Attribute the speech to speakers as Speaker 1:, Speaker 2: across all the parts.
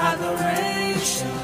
Speaker 1: adoration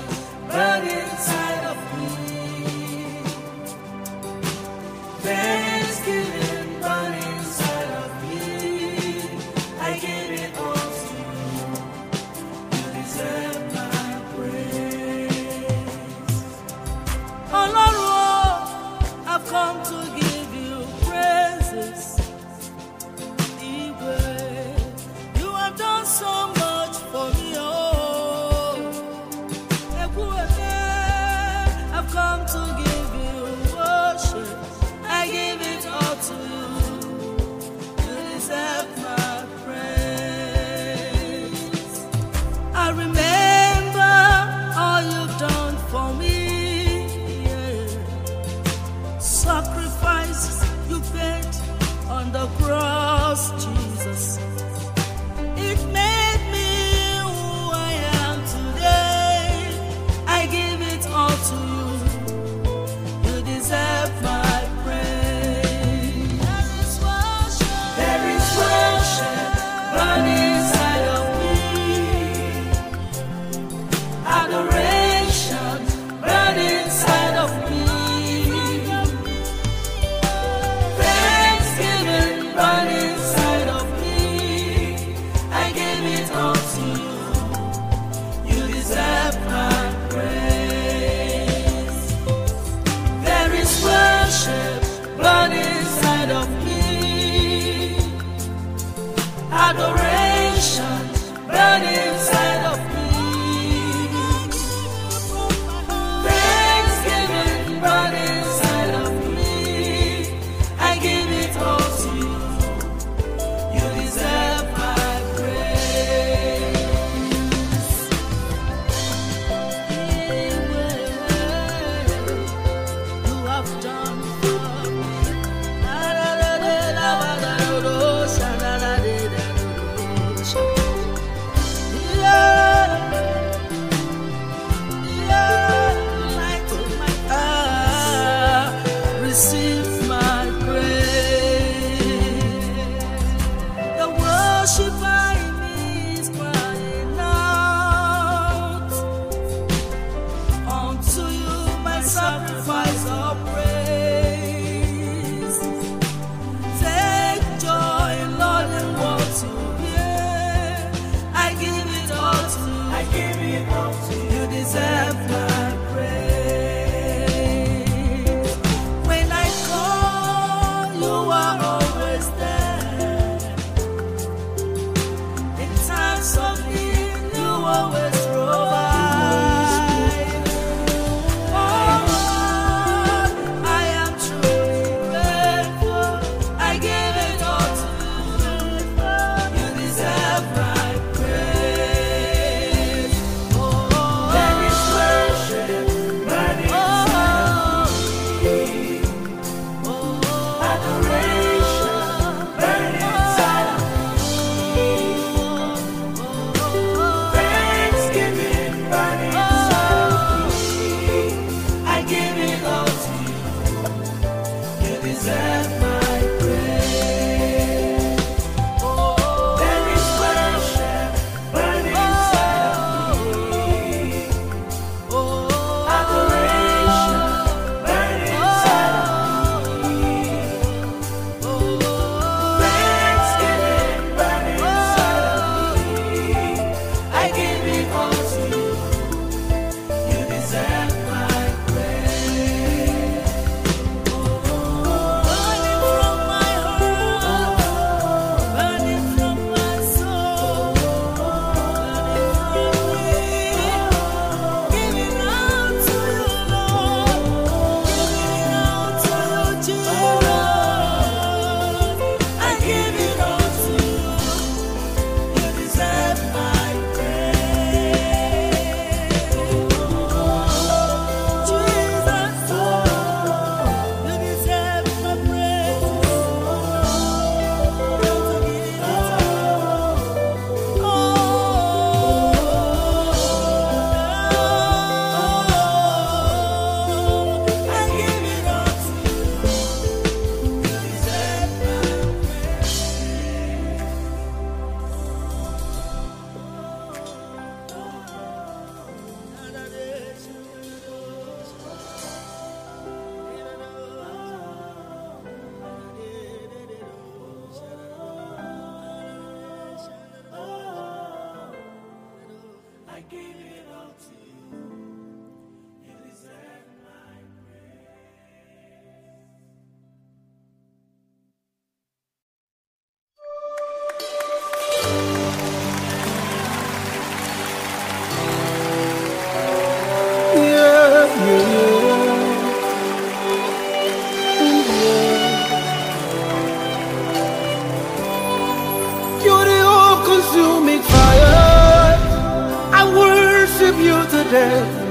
Speaker 1: you.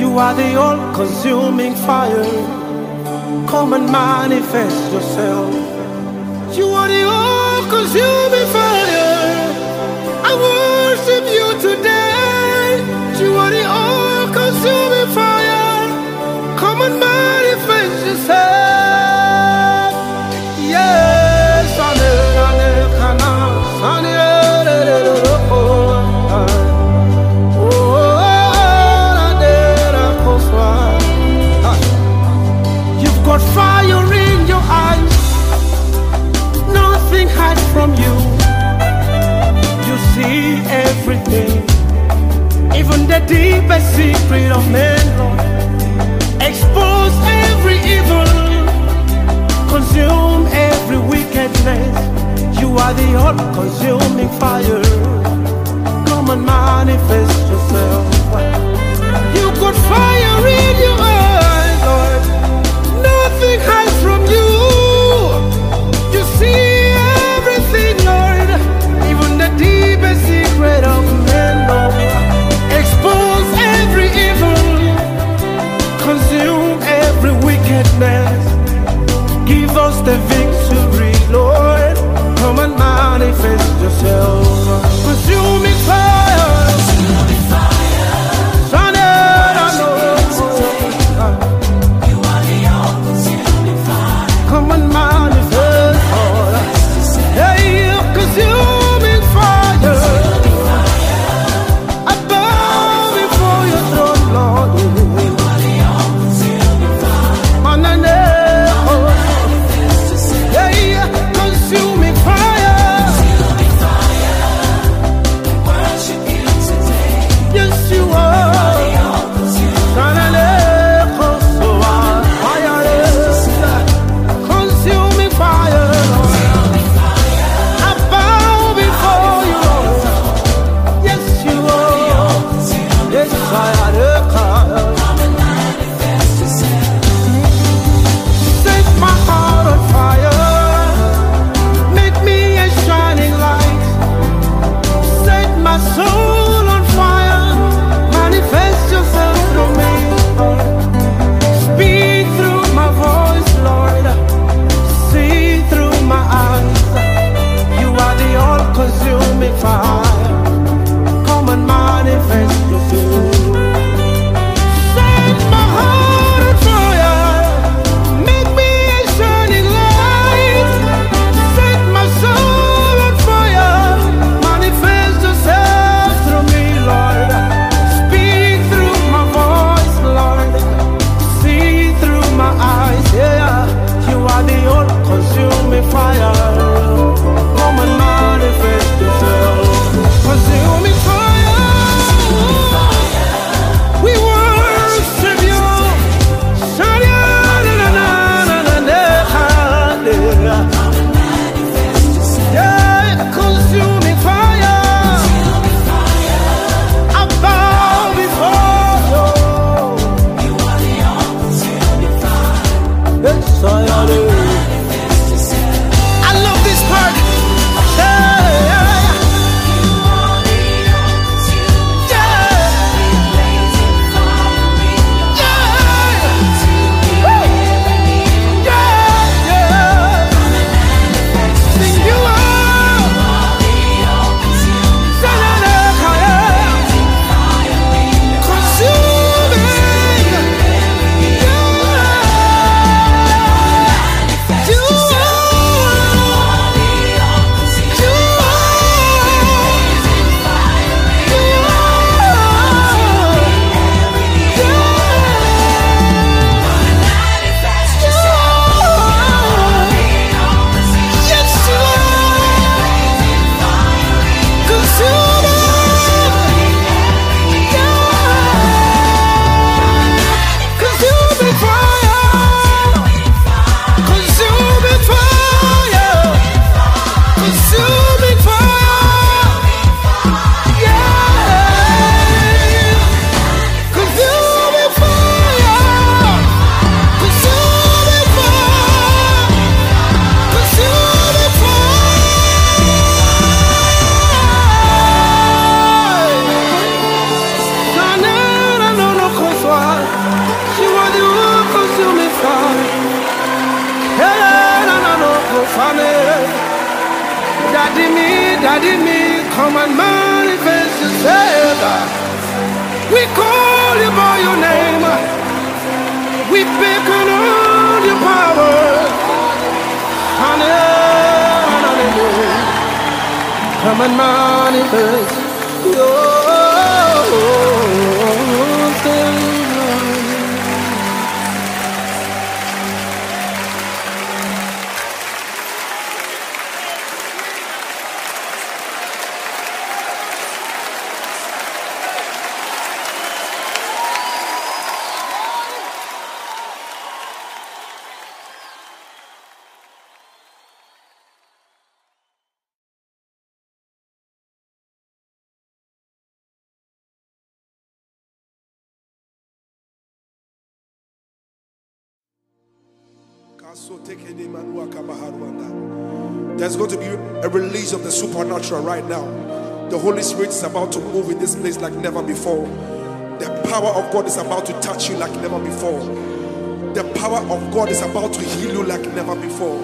Speaker 1: You
Speaker 2: are the all-consuming fire. Come and manifest yourself. You are the all-consuming fire. I worship deepest secret of men, Lord. Expose every evil, consume every wickedness. You are the all-consuming fire. Come and manifest yourself. You got fire in your eyes, the yourself.
Speaker 3: Of the supernatural right now. The Holy Spirit is about to move in this place like never before. The power of God is about to touch you like never before. The power of God is about to heal you like never before.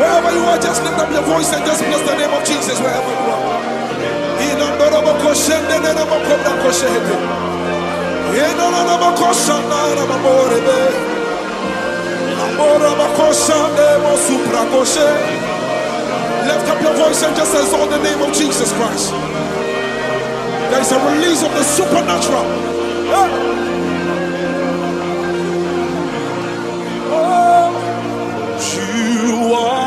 Speaker 3: Wherever you are, just lift up your voice and just bless the name of Jesus wherever you are. Lift up your voice and just exalt the name of Jesus Christ. There is a release of the supernatural. Oh, you are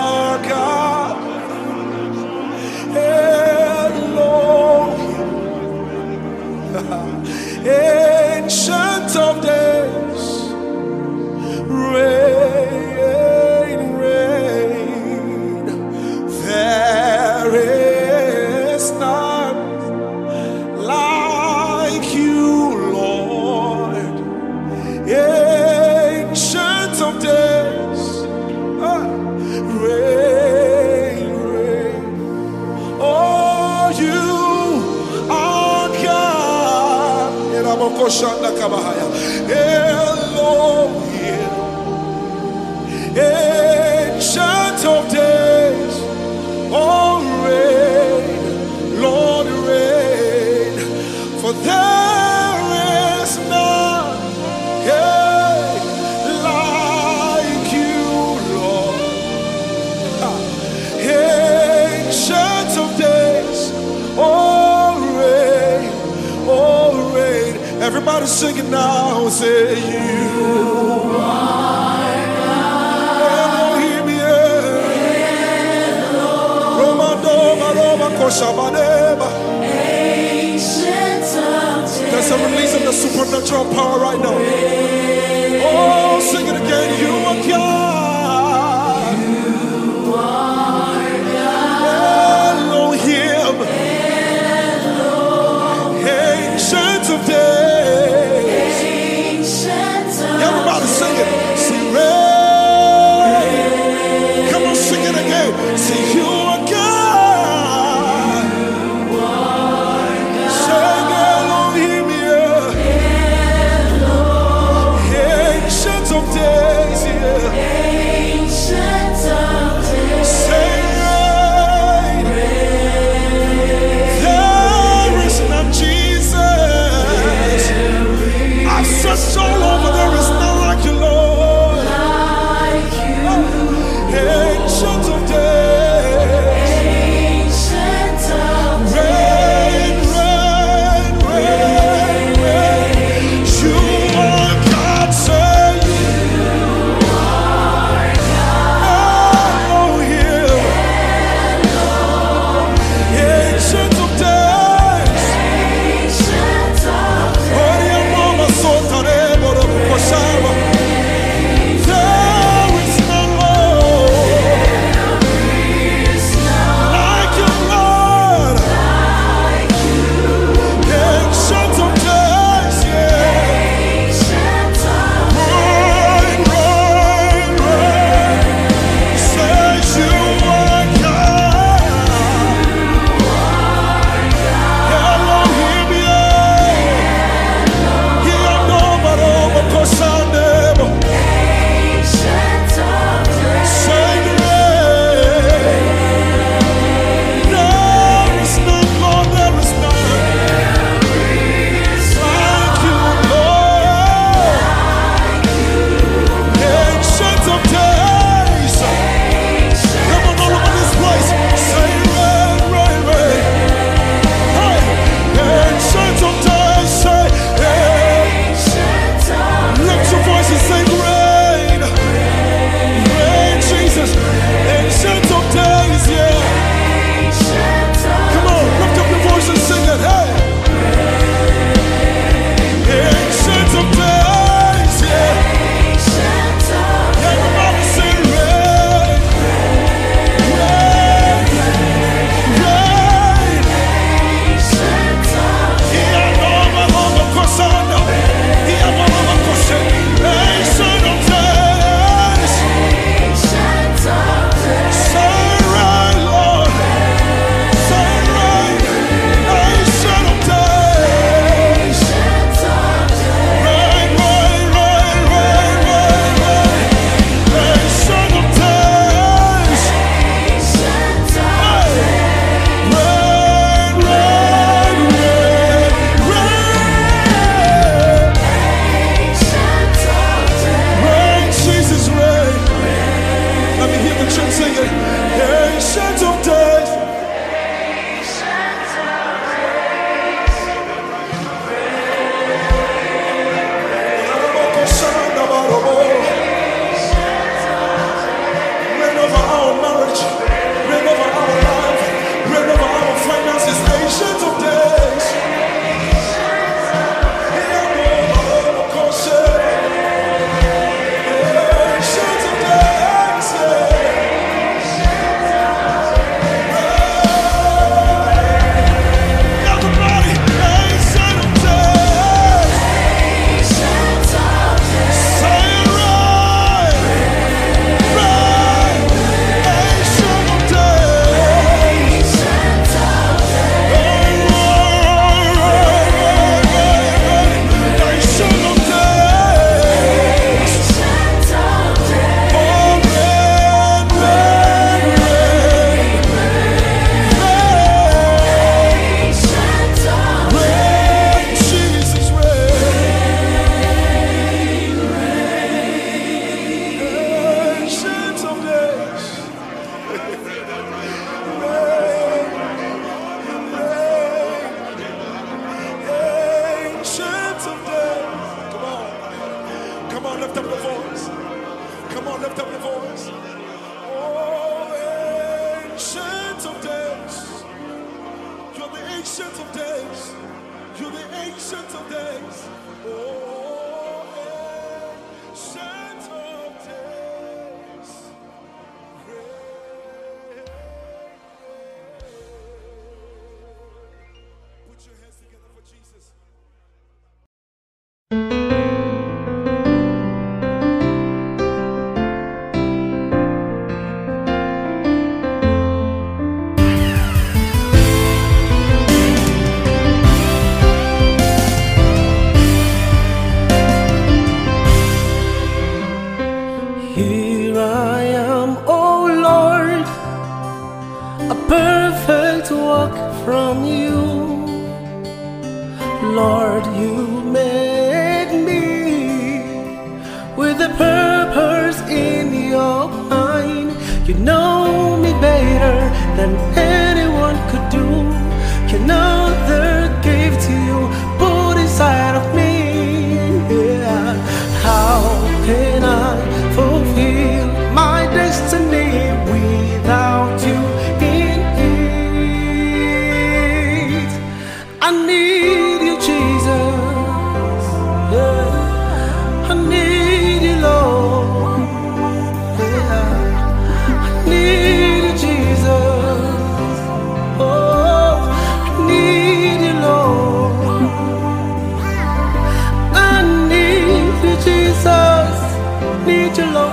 Speaker 2: Jesus. Need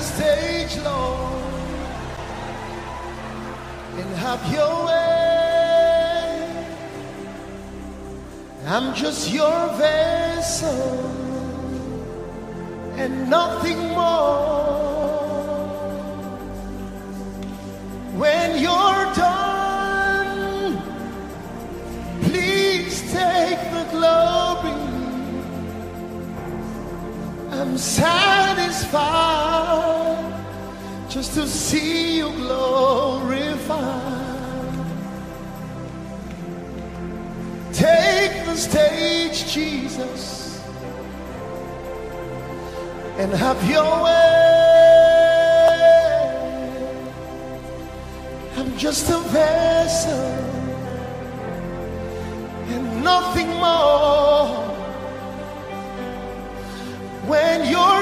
Speaker 3: stage, Lord, and have your way. I'm just your vessel and nothing more. When you're done, please take the glory. I'm satisfied just to see you glorified. Take the stage, Jesus, and have your way. I'm just a vessel and nothing more. When you're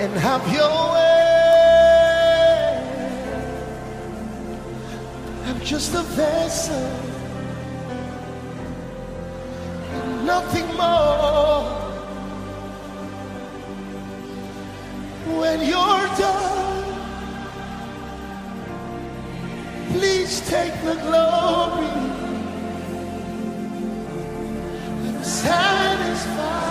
Speaker 3: and have your way. I'm just a vessel, and nothing more. When you're done, please take the glory. I'm satisfied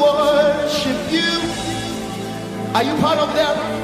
Speaker 3: worship you. Are you part of them?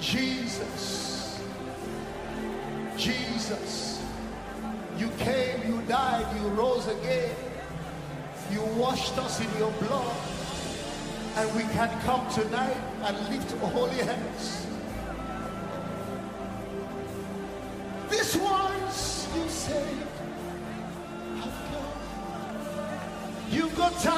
Speaker 3: Jesus. Jesus. You came, you died, you rose again. You washed us in your blood. And we can come tonight and lift holy hands. This once you saved have come. You've got time.